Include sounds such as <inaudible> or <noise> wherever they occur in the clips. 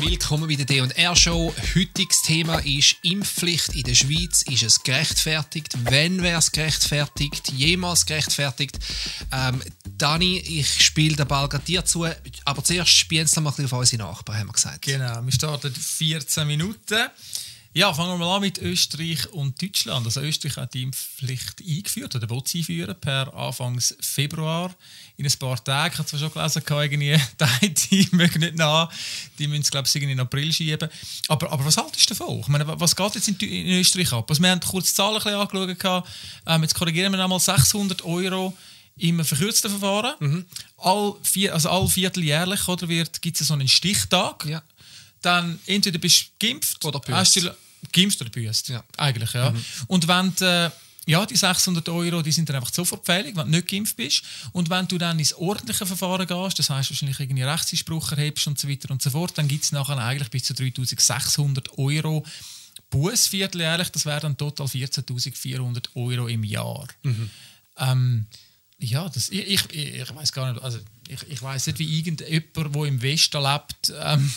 Willkommen bei der D&R Show. Heutiges Thema ist Impfpflicht in der Schweiz. Ist es gerechtfertigt? Wenn wäre es gerechtfertigt? Jemals gerechtfertigt? Ähm, Dani, ich spiele den Ball dir zu, aber zuerst spielen wir mal ein bisschen auf unsere Nachbarn, haben wir gesagt. Genau, wir starten 14 Minuten. Ja, fangen wir mal an mit Österreich und Deutschland. Also Österreich hat die Impfpflicht eingeführt oder will sie einführen per Anfang Februar. In ein paar Tagen, ich habe zwar schon gelesen, irgendwie, <laughs> die mögen nicht nach, die müssen es, glaube ich, in April schieben. Aber, aber was haltest du davon? Ich meine, was geht jetzt in, in Österreich ab? Also wir haben kurz die Zahlen ein bisschen angeschaut. Ähm, jetzt korrigieren wir nochmal 600 Euro im verkürzten Verfahren. Mhm. All, vier, also all vierteljährlich gibt es so einen Stichtag. Ja dann entweder bist du geimpft oder büßt. Geimpft oder büßt, ja. eigentlich, ja. Mhm. Und wenn du, äh, ja, die 600 Euro, die sind dann einfach sofort fällig, wenn du nicht geimpft bist. Und wenn du dann ins ordentliche Verfahren gehst, das heißt wahrscheinlich irgendwie Rechtseinspruch erhebst und so weiter und so fort, dann gibt es nachher eigentlich bis zu 3600 Euro Buß vierteljährlich, das wäre dann total 14.400 Euro im Jahr. Mhm. Ähm, ja, das, ich, ich, ich weiß gar nicht, also ich, ich weiß nicht, wie irgendjemand, der im Westen lebt, ähm,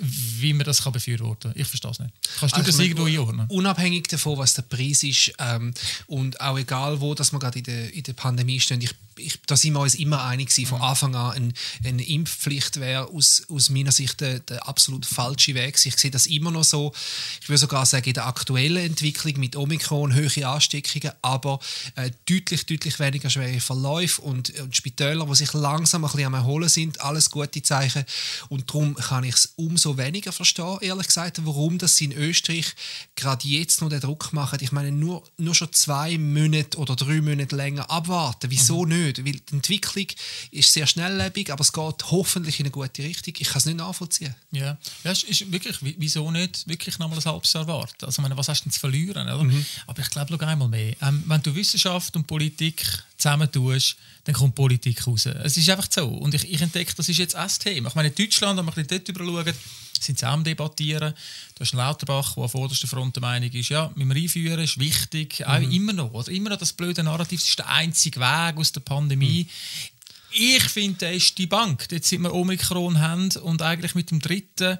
wie man das kann befürworten kann. Ich verstehe es nicht. Kannst du also das irgendwo einordnen? Unabhängig davon, was der Preis ist ähm, und auch egal wo, dass wir gerade in der, in der Pandemie stehen, ich ich, da sind wir uns immer einig gewesen, von mhm. Anfang an, eine, eine Impfpflicht wäre aus, aus meiner Sicht der, der absolut falsche Weg. Ich sehe das immer noch so, ich würde sogar sagen, in der aktuellen Entwicklung mit Omikron höhere Ansteckungen, aber äh, deutlich, deutlich weniger schwere Verläufe und, und Spitäler, die sich langsam ein bisschen am Erholen sind, alles gute Zeichen und darum kann ich es umso weniger verstehen, ehrlich gesagt, warum das in Österreich gerade jetzt noch den Druck machen. Ich meine, nur, nur schon zwei Monate oder drei Monate länger abwarten, wieso mhm. nicht? Nicht, weil die Entwicklung ist sehr schnelllebig, aber es geht hoffentlich in eine gute Richtung. Ich kann es nicht nachvollziehen. Ja, ja ist, ist wirklich, wieso nicht wirklich noch mal ein halbes Jahr warten? Also, meine, was hast du denn zu verlieren? Oder? Mhm. Aber ich glaube, noch einmal mehr. Ähm, wenn du Wissenschaft und Politik zusammen tust, dann kommt Politik raus. Es ist einfach so. Und ich, ich entdecke, das ist jetzt auch das Thema. Ich meine, in Deutschland, wenn wir dort drüber sind sie am debattieren. Du hast einen Lauterbach, der an vorderster Front der Meinung ist, ja, müssen wir einführen, ist wichtig. Mhm. Auch immer noch. Oder immer noch das blöde Narrativ, es ist der einzige Weg aus der Pandemie. Mhm. Ich finde, das ist die Bank. Jetzt sind wir Omikron haben und eigentlich mit dem dritten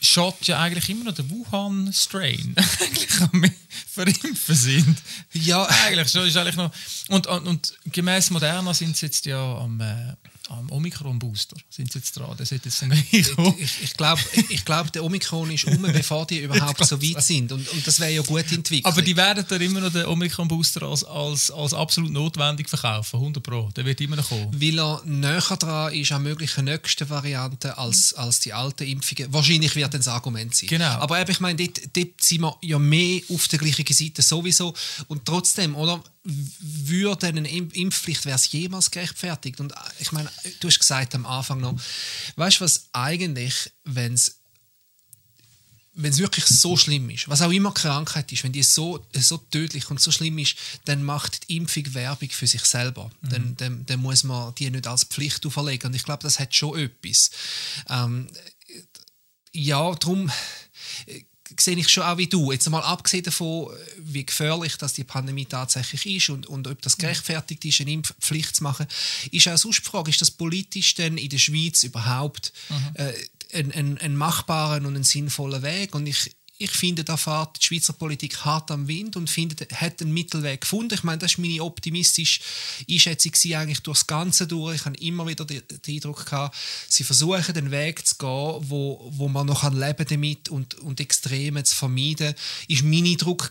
Shot ja eigentlich immer noch der Wuhan-Strain <laughs> eigentlich am verimpfen sind. Ja. Eigentlich schon ist eigentlich noch... Und, und, und gemäß Moderna sind sie jetzt ja am... Äh, am Omikron-Booster sind sie jetzt dran. Das jetzt dann ich ich, ich glaube, ich glaub, der Omikron ist um, bevor die überhaupt so weit sind. Und, und das wäre ja gut entwickelt. Aber die werden dann immer noch den Omikron-Booster als, als, als absolut notwendig verkaufen, 100 Pro. Der wird immer noch kommen. Weil er näher dran ist an möglichen nächsten Varianten als, als die alten Impfungen. Wahrscheinlich wird das Argument sein. Genau. Aber ich meine, dort, dort sind wir ja mehr auf der gleichen Seite sowieso. Und trotzdem, oder? Würde eine Impfpflicht, wäre es jemals gerechtfertigt? Und äh, ich meine, du hast gesagt am Anfang noch, weißt du was eigentlich, wenn es wenn es wirklich so schlimm ist, was auch immer Krankheit ist, wenn die so, so tödlich und so schlimm ist, dann macht die Impfung Werbung für sich selber. Mhm. Dann, dann, dann, muss man die nicht als Pflicht auferlegen. Und ich glaube, das hat schon etwas. Ähm, ja, darum sehe ich schon auch wie du. Jetzt mal abgesehen davon, wie gefährlich dass die Pandemie tatsächlich ist und, und ob das gerechtfertigt ist, eine Impfpflicht zu machen, ist auch sonst die Frage, ist das politisch denn in der Schweiz überhaupt mhm. äh, ein, ein, ein machbaren und ein sinnvoller Weg? Und ich, ich finde, da fährt die Schweizer Politik hart am Wind und findet, hat einen Mittelweg gefunden. Ich meine, das war meine optimistische Einschätzung eigentlich durchs Ganze durch. Ich habe immer wieder den, Eindruck gehabt, sie versuchen den Weg zu gehen, wo, wo man noch leben damit und, und Extreme zu vermeiden, ist mein Eindruck.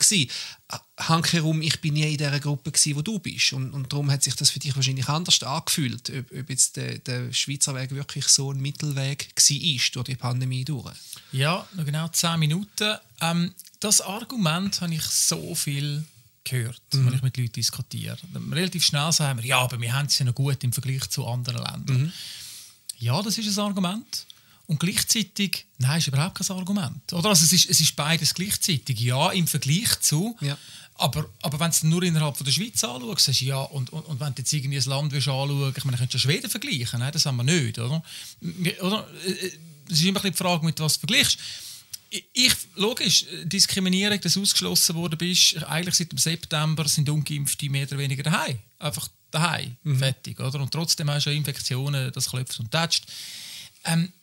Handkerum, ich bin nie in der Gruppe gewesen, wo du bist und, und darum hat sich das für dich wahrscheinlich anders angefühlt, ob, ob jetzt der, der Schweizer Weg wirklich so ein Mittelweg war durch die Pandemie durch. Ja, noch genau zehn Minuten. Ähm, das Argument habe ich so viel gehört, mhm. wenn ich mit Leuten diskutiere. Relativ schnell sagen wir, ja, aber wir haben es ja noch gut im Vergleich zu anderen Ländern. Mhm. Ja, das ist ein Argument. Und gleichzeitig, nein, ist überhaupt kein Argument. Oder? Also es, ist, es ist beides gleichzeitig. Ja, im Vergleich zu. Ja. Aber, aber wenn du es nur innerhalb von der Schweiz anschaust, sagst du ja, und, und, und wenn du jetzt irgendwie ein Land anschauen ich meine, du könntest ja Schweden vergleichen, nein, das haben wir nicht, oder? oder? Äh, äh, es ist immer die Frage, mit was du vergleichst. Ich, logisch, Diskriminierung, dass du ausgeschlossen worden bist, eigentlich seit dem September sind Ungeimpfte mehr oder weniger daheim. Einfach daheim, mhm. fertig, oder? Und trotzdem hast du Infektionen, das klopft und tätscht. Ähm,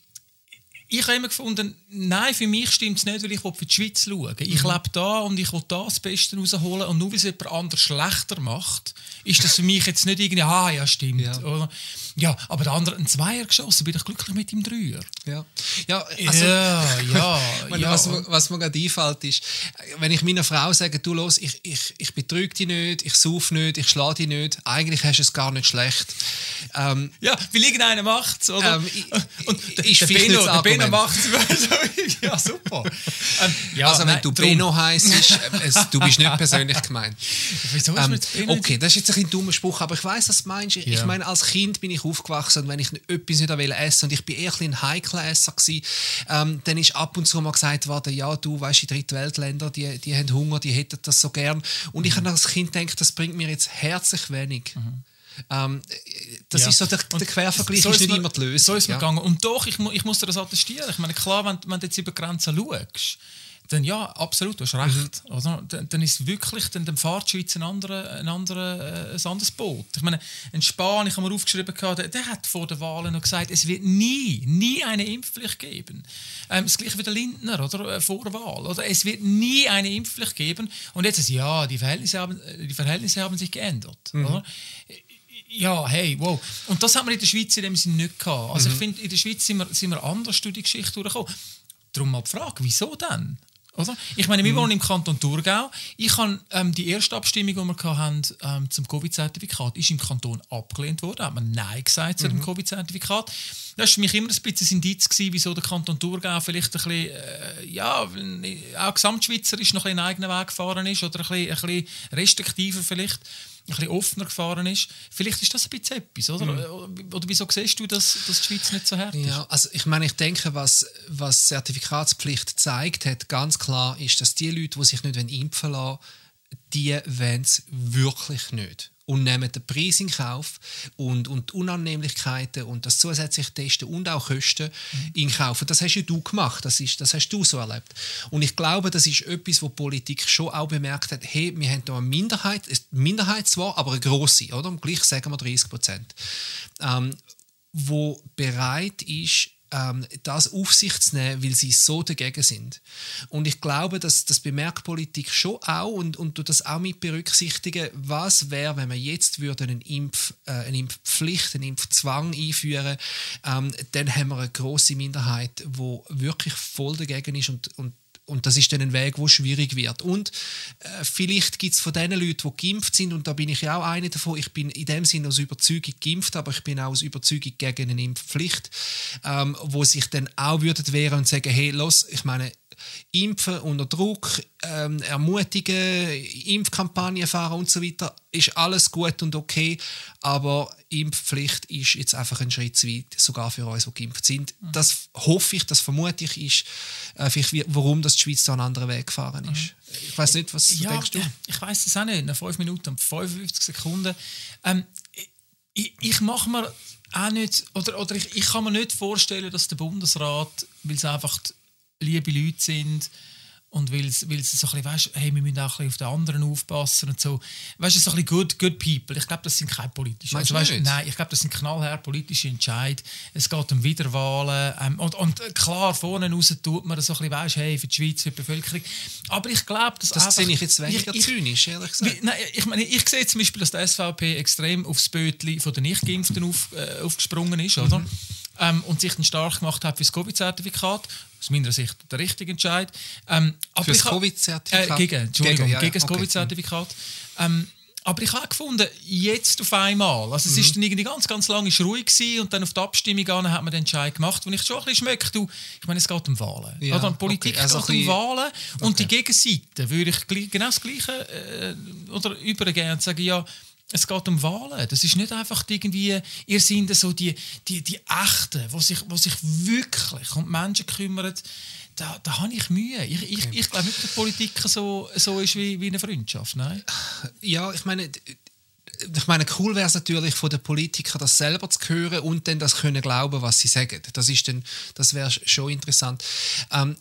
ich habe immer gefunden, nein, für mich stimmt es nicht, weil ich für die Schweiz schaue. Ich mhm. lebe da und ich will da das Beste rausholen und nur weil es jemand anders schlechter macht, ist das für mich jetzt nicht irgendwie, ah, ja, stimmt. Ja? Ja aber der andere einen Zweier geschossen, bin ich glücklich mit dem Dreier. Ja, ja, also, ja, <laughs> ja, ja. Was, was mir gerade einfällt, ist, wenn ich meiner Frau sage, du los, ich, ich, ich betrüge dich nicht, ich sauf nicht, ich schlage dich nicht, eigentlich hast du es gar nicht schlecht. Ähm, ja, weil irgendeiner macht es, oder? Ähm, <laughs> ich, und ich, der, Benno, der Benno macht es. <laughs> ja, super. Ähm, ja, also, wenn nein, du drum. Benno heisst, äh, du bist nicht persönlich gemeint. Wieso ähm, okay, das ist jetzt ein dummer Spruch, aber ich weiß, was du meinst. Ja. Ich meine, als Kind bin ich aufgewachsen und wenn ich etwas nicht essen und ich bin eher ein heikler Esser gewesen, ähm, dann ist ab und zu mal gesagt worden, ja, du weißt, die Drittweltländer, die, die haben Hunger, die hätten das so gern. Und mhm. ich habe als Kind gedacht, das bringt mir jetzt herzlich wenig. Mhm. Ähm, das ja. ist so der, der Quervergleich so ist nicht immer die Lösung. So ist ja. gegangen. Und doch, ich, ich muss dir das attestieren. Ich meine, klar, wenn, wenn du jetzt über Grenzen schaust, dann ja, absolut, du hast recht. Mhm. Oder? Dann, dann ist wirklich, dann, dann fährt die Schweiz ein, andere, ein, andere, äh, ein anderes Boot. Ich meine, ein Spahn, ich habe mir aufgeschrieben, der, der hat vor den Wahlen noch gesagt, es wird nie, nie eine Impfpflicht geben. Ähm, das gleiche wie der Lindner, oder? Äh, vor der Wahl. Oder? Es wird nie eine Impfpflicht geben. Und jetzt ist ja, die Verhältnisse haben, die Verhältnisse haben sich geändert. Mhm. Oder? Ja, hey, wow. Und das haben wir in der Schweiz in dem Sinne nicht gehabt. Also mhm. ich finde, in der Schweiz sind wir, sind wir anders durch die Geschichte durchgekommen. Darum mal die Frage, wieso denn? Oder? Ich meine, wir mhm. wohnen im Kanton Thurgau. Ich habe ähm, die erste Abstimmung, die wir hatten, ähm, zum Covid-Zertifikat, ist im Kanton abgelehnt worden. Hat man Nein gesagt zu dem mhm. Covid-Zertifikat. Das war für mich immer ein bisschen ein Indiz, gewesen, wieso der Kanton Thurgau vielleicht ein bisschen, äh, ja, auch gesamtschweizerisch noch ein einen eigenen Weg gefahren ist oder ein bisschen, ein bisschen restriktiver vielleicht ein bisschen offener gefahren ist. Vielleicht ist das ein bisschen etwas, oder? Mhm. Oder wieso siehst du, dass, dass die Schweiz nicht so hart ist? Ja, also ich meine, ich denke, was, was Zertifikatspflicht zeigt hat, ganz klar, ist, dass die Leute, die sich nicht impfen lassen, die wollen es wirklich nicht und nehmen den Preis in Kauf und, und die Unannehmlichkeiten und das zusätzliche Testen und auch Kosten mhm. in Kauf. Und das hast ja du gemacht, das, ist, das hast du so erlebt. Und ich glaube, das ist etwas, wo die Politik schon auch bemerkt hat, hey, wir haben da eine Minderheit, eine Minderheit zwar, aber eine grosse, oder? Und gleich sagen wir 30 Prozent, ähm, wo bereit ist, ähm, das auf sich zu nehmen, weil sie so dagegen sind. Und ich glaube, dass das bemerkt Politik schon auch und, und das auch mit berücksichtigen, was wäre, wenn man jetzt würde eine, Impf, äh, eine Impfpflicht, einen Impfzwang einführen, ähm, dann haben wir eine große Minderheit, wo wirklich voll dagegen ist und, und und das ist dann ein Weg, wo schwierig wird. Und äh, vielleicht gibt es von den Leuten, die geimpft sind, und da bin ich ja auch einer davon, ich bin in dem Sinne aus Überzeugung geimpft, aber ich bin auch aus Überzeugung gegen eine Impfpflicht, ähm, wo sich dann auch würden wehren und sagen, hey, los, ich meine, Impfen unter Druck, ähm, ermutigen, Impfkampagnen fahren und so weiter, ist alles gut und okay, aber Impfpflicht ist jetzt einfach ein Schritt zu weit, sogar für uns, die geimpft sind. Mhm. Das hoffe ich, das vermute ich, ist äh, vielleicht, warum das die Schweiz da einen anderen Weg gefahren ist. Mhm. Ich weiß nicht, was ja, denkst du? Ich weiß es auch nicht. Nach 5 Minuten und 55 Sekunden. Ähm, ich, ich mache mir auch nicht, oder, oder ich, ich kann mir nicht vorstellen, dass der Bundesrat, weil es einfach liebe Leute sind und weil sie so ein bisschen, weißt, hey, wir müssen auch ein bisschen auf den anderen aufpassen und so. Weißt du, so ein bisschen good, good people. Ich glaube, das sind keine politischen. Also, weißt, nein, ich glaube, das sind knallhart politische Entscheidungen. Es geht um Wiederwahlen. Ähm, und, und klar, vorne raus tut man so ein bisschen, weißt, hey, für die Schweiz, für die Bevölkerung. Aber ich glaube, dass Das sehe ich jetzt weniger ich, zynisch, ehrlich gesagt. Wie, nein, ich meine, ich sehe zum Beispiel, dass die SVP extrem aufs Bötli von den Nicht-Geimpften auf, äh, aufgesprungen ist, oder? Mhm ähm, und sich dann stark gemacht hat für das Covid-Zertifikat. Aus meiner Sicht der richtige Entscheid. Ähm, aber für das Covid-Zertifikat? Äh, gegen, Entschuldigung, gegen, ja, gegen das okay. Covid-Zertifikat. Ähm, aber ich habe gefunden, jetzt auf einmal, also es mhm. ist dann irgendwie ganz, ganz lange ruhig gewesen und dann auf die Abstimmung an hat man den Entscheid gemacht, wo ich schon ein bisschen schmecke, du, ich meine, es geht um Wahlen. Ja, oder? Politik okay. also geht um Wahlen und okay. die Gegenseite würde ich genau das Gleiche äh, oder übergehen und sagen, ja, es geht um Wahlen. Das ist nicht einfach irgendwie, ihr seid so die, die, die Echten, die sich, die sich wirklich um die Menschen kümmern. Da, da habe ich Mühe. Ich, ich, ich glaube nicht, dass Politik so, so ist wie, wie eine Freundschaft. Nein? Ja, ich meine, ich meine, cool wäre es natürlich von den Politikern, das selber zu hören und dann das können glauben, was sie sagen. Das ist dann, das wäre schon interessant. Ähm,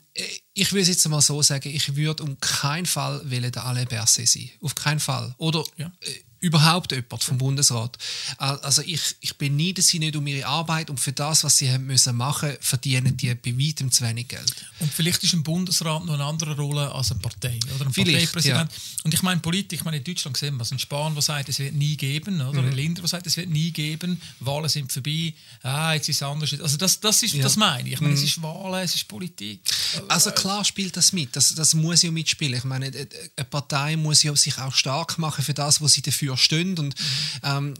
ich würde jetzt mal so sagen, ich würde um keinen Fall wählen der Alain Berset sein. Auf keinen Fall. Oder ja. Äh, überhaupt jemand vom Bundesrat. Also ich, ich beneide sie nicht um ihre Arbeit und für das, was sie haben müssen machen, verdienen die bei weitem zu wenig Geld. Und vielleicht ist ein Bundesrat noch eine andere Rolle als eine Partei oder ein vielleicht, Parteipräsident. Ja. Und ich meine Politik, ich meine in Deutschland gesehen, was ein Spahn, der sagt, es wird nie geben, oder mhm. ein Linder, der sagt, es wird nie geben, Wahlen sind vorbei, ah, jetzt ist es anders. Also das, das ist, ja. das meine ich. Ich meine, mhm. es ist Wahlen, es ist Politik. Also klar spielt das mit, das, das muss ja mitspielen. Ich meine, eine Partei muss ja sich auch stark machen für das, was sie dafür stehen und ähm,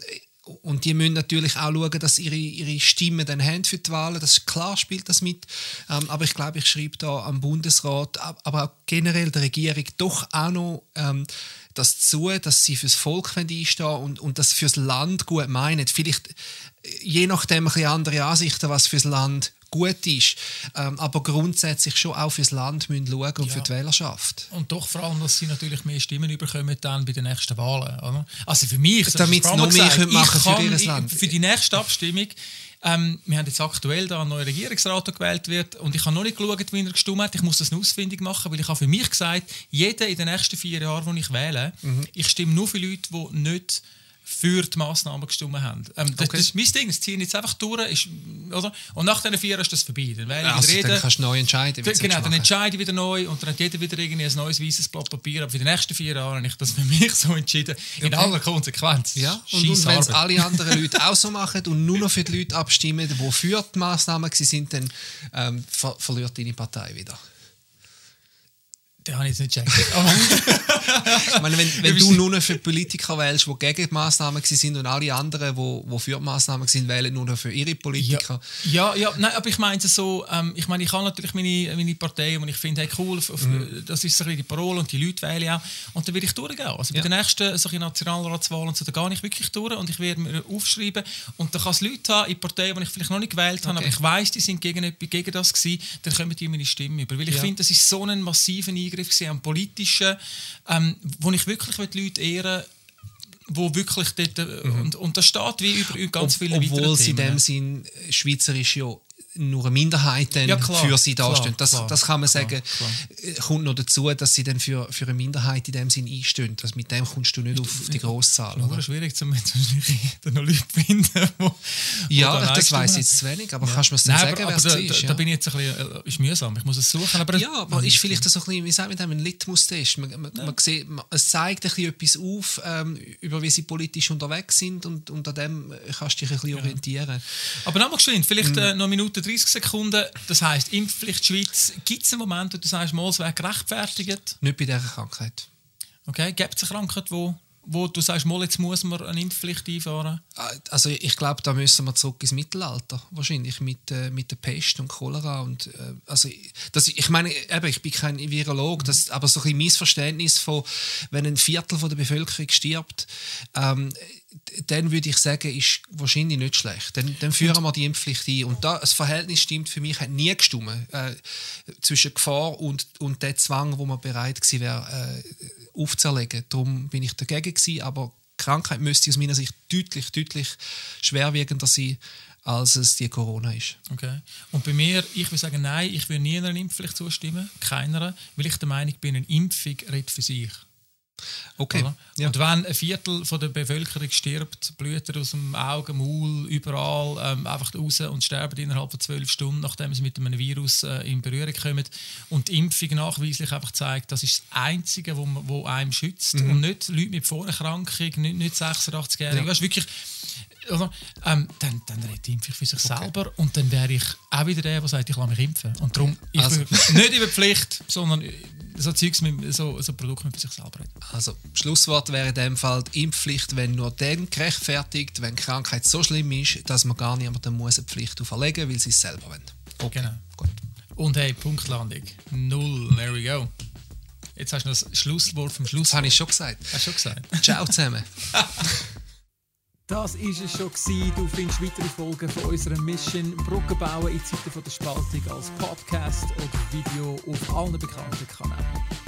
und die müssen natürlich auch schauen, dass ihre, ihre Stimme dann haben für die Wahlen. Das klar, spielt das mit. Ähm, aber ich glaube, ich schreibe da am Bundesrat, aber auch generell der Regierung doch auch noch ähm, das zu, dass sie fürs Volk einstehen und, und das fürs Land gut meinen. Vielleicht äh, je nachdem ein andere Ansichten, was fürs Land gut ist, ähm, aber grundsätzlich schon auch fürs Land müssen schauen und ja. für die Wählerschaft. Und doch vor allem, dass sie natürlich mehr Stimmen bekommen dann bei den nächsten Wahlen. Oder? Also für mich, damit sie noch mehr gesagt, machen für ihr Land. Für die nächste Abstimmung ähm, wir haben jetzt aktuell da einen neuen Regierungsrat, der gewählt wird und ich habe noch nicht geschaut, wie er gestimmt hat. Ich muss das ausfindig machen, weil ich habe für mich gesagt, jeder in den nächsten vier Jahren, wo ich wähle, mhm. ich stimme nur für Leute, die nicht für die Massnahmen gestimmt haben. Ähm, das, okay. das ist mein Ding, das ziehen jetzt einfach durch. Ist, oder? Und nach diesen vier ist das vorbei. Dann, ja, also, reden, dann kannst du neu entscheiden. Genau, dann entscheide ich wieder neu und dann hat jeder wieder irgendwie ein neues weißes Blatt Papier. Aber für die nächsten vier Jahre habe ich das für mich <laughs> so entschieden. Okay. In aller Konsequenz. Ja. Und, und wenn es alle anderen <laughs> Leute auch so machen und nur noch für die Leute abstimmen, die für die Massnahmen sind, dann ähm, ver verliert deine Partei wieder. Den habe ich jetzt nicht gecheckt. <laughs> ich meine, wenn, wenn du nur für Politiker wählst, die gegen die Massnahmen sind und alle anderen, die, die für die Massnahmen sind, wählen nur für ihre Politiker. Ja, ja, ja nein, aber ich meine es so, ähm, ich meine, ich habe natürlich meine, meine Partei, und ich finde, hey, cool, auf, auf, mhm. das ist so die Parole und die Leute wählen auch. Und dann werde ich durchgehen. Also bei ja. den nächsten solche Nationalratswahlen so, da gehe ich wirklich durch und ich werde mir aufschreiben. Und da kann es Leute haben in Parteien, die ich vielleicht noch nicht gewählt habe, okay. aber ich weiß, die sind gegen, gegen das gewesen, dann kommen die meine Stimme über. Weil ich ja. finde, das ist so ein massiver Eingriff gesehen am politischen, ähm, wo ich wirklich die Leute ehren wo wirklich dort, äh, mhm. und, und das steht wie über ganz viele Ob, Obwohl sie in dem Sinn schweizerisch ja nur eine Minderheit dann ja, klar, für sie dastehen. Das, klar, das kann man sagen. Äh, kommt noch dazu, dass sie dann für, für eine Minderheit in dem Sinn einstehen. Also mit dem kommst du nicht auf, auf die Grosszahl. Es ist schwierig, zum noch Leute finden, wo, Ja, wo das weiß ich jetzt zu wenig, aber ja. kannst du mir das Nein, sagen, aber, aber da, ist, ja. da, bin ich jetzt ein bisschen, äh, ist mühsam, ich muss es suchen. Aber ja, aber ist vielleicht so ein bisschen, wie sagt man, ein Litmus-Test. Man, man, ja. man sieht, man, es zeigt ein bisschen etwas auf, ähm, über wie sie politisch unterwegs sind und, und an dem kannst du dich ein bisschen orientieren. Aber nochmal geschwind, vielleicht mhm. äh, noch eine Minute 30 Sekunden. Das heisst, Impfpflicht Schweiz. Gibt es einen Moment, wo du sagst, mal, es wäre gerechtfertigt? Nicht bei dieser Krankheit. Okay, gibt es eine Krankheit, wo, wo du sagst, mal, jetzt muss man eine Impfpflicht einfahren? Ah, also ich glaube, da müssen wir zurück ins Mittelalter. Wahrscheinlich mit, äh, mit der Pest und Cholera. Und, äh, also, das, ich meine, eben, ich bin kein Virolog, das, aber so ein Missverständnis von, wenn ein Viertel von der Bevölkerung stirbt, ähm, dann würde ich sagen, ist wahrscheinlich nicht schlecht. Dann, dann führen wir die Impfpflicht ein. Und da, das Verhältnis stimmt für mich hat nie gestimmt äh, zwischen Gefahr und, und dem Zwang, wo man bereit gewesen wäre, äh, aufzuerlegen. Darum bin ich dagegen gewesen, aber Krankheit müsste aus meiner Sicht deutlich, deutlich schwerwiegender sein, als es die Corona ist. Okay. Und bei mir, ich würde sagen, nein, ich würde nie einer Impfpflicht zustimmen, keiner, weil ich der Meinung bin, eine Impfung redet für sich. Okay. Ja. Und wenn ein Viertel von der Bevölkerung stirbt, Blüter aus dem Auge, Maul, überall, ähm, einfach raus und sterben innerhalb von zwölf Stunden, nachdem sie mit einem Virus äh, in Berührung kommen und die Impfung nachweislich einfach zeigt, das ist das Einzige, wo, wo einem schützt mhm. und nicht Leute mit Vorerkrankung, nicht, nicht 86-Jährige. Ja. wirklich oder? Ähm, dann, dann impfe ich für sich okay. selber und dann wäre ich auch wieder der, der sagt, ich lasse mich impfen. Und darum, ich also. nicht über Pflicht, sondern so Zeugs mit, so, so Produkte mit sich selber reden. Also, Schlusswort wäre in dem Fall die Impfpflicht, wenn nur dann gerechtfertigt, wenn die Krankheit so schlimm ist, dass man gar niemandem muss eine Pflicht auferlegen muss, weil sie es selber wollen. Okay, genau. gut. Und hey, Punktlandung. Null. There we go. Jetzt hast du noch das Schlusswort vom Schluss. Das habe ich schon gesagt. Hast du schon gesagt? Ciao zusammen. <laughs> Das war es schon. Du findest weitere Folgen von unserer Mission Brücken bauen in Zeiten der Spaltung als Podcast oder Video auf allen bekannten Kanälen.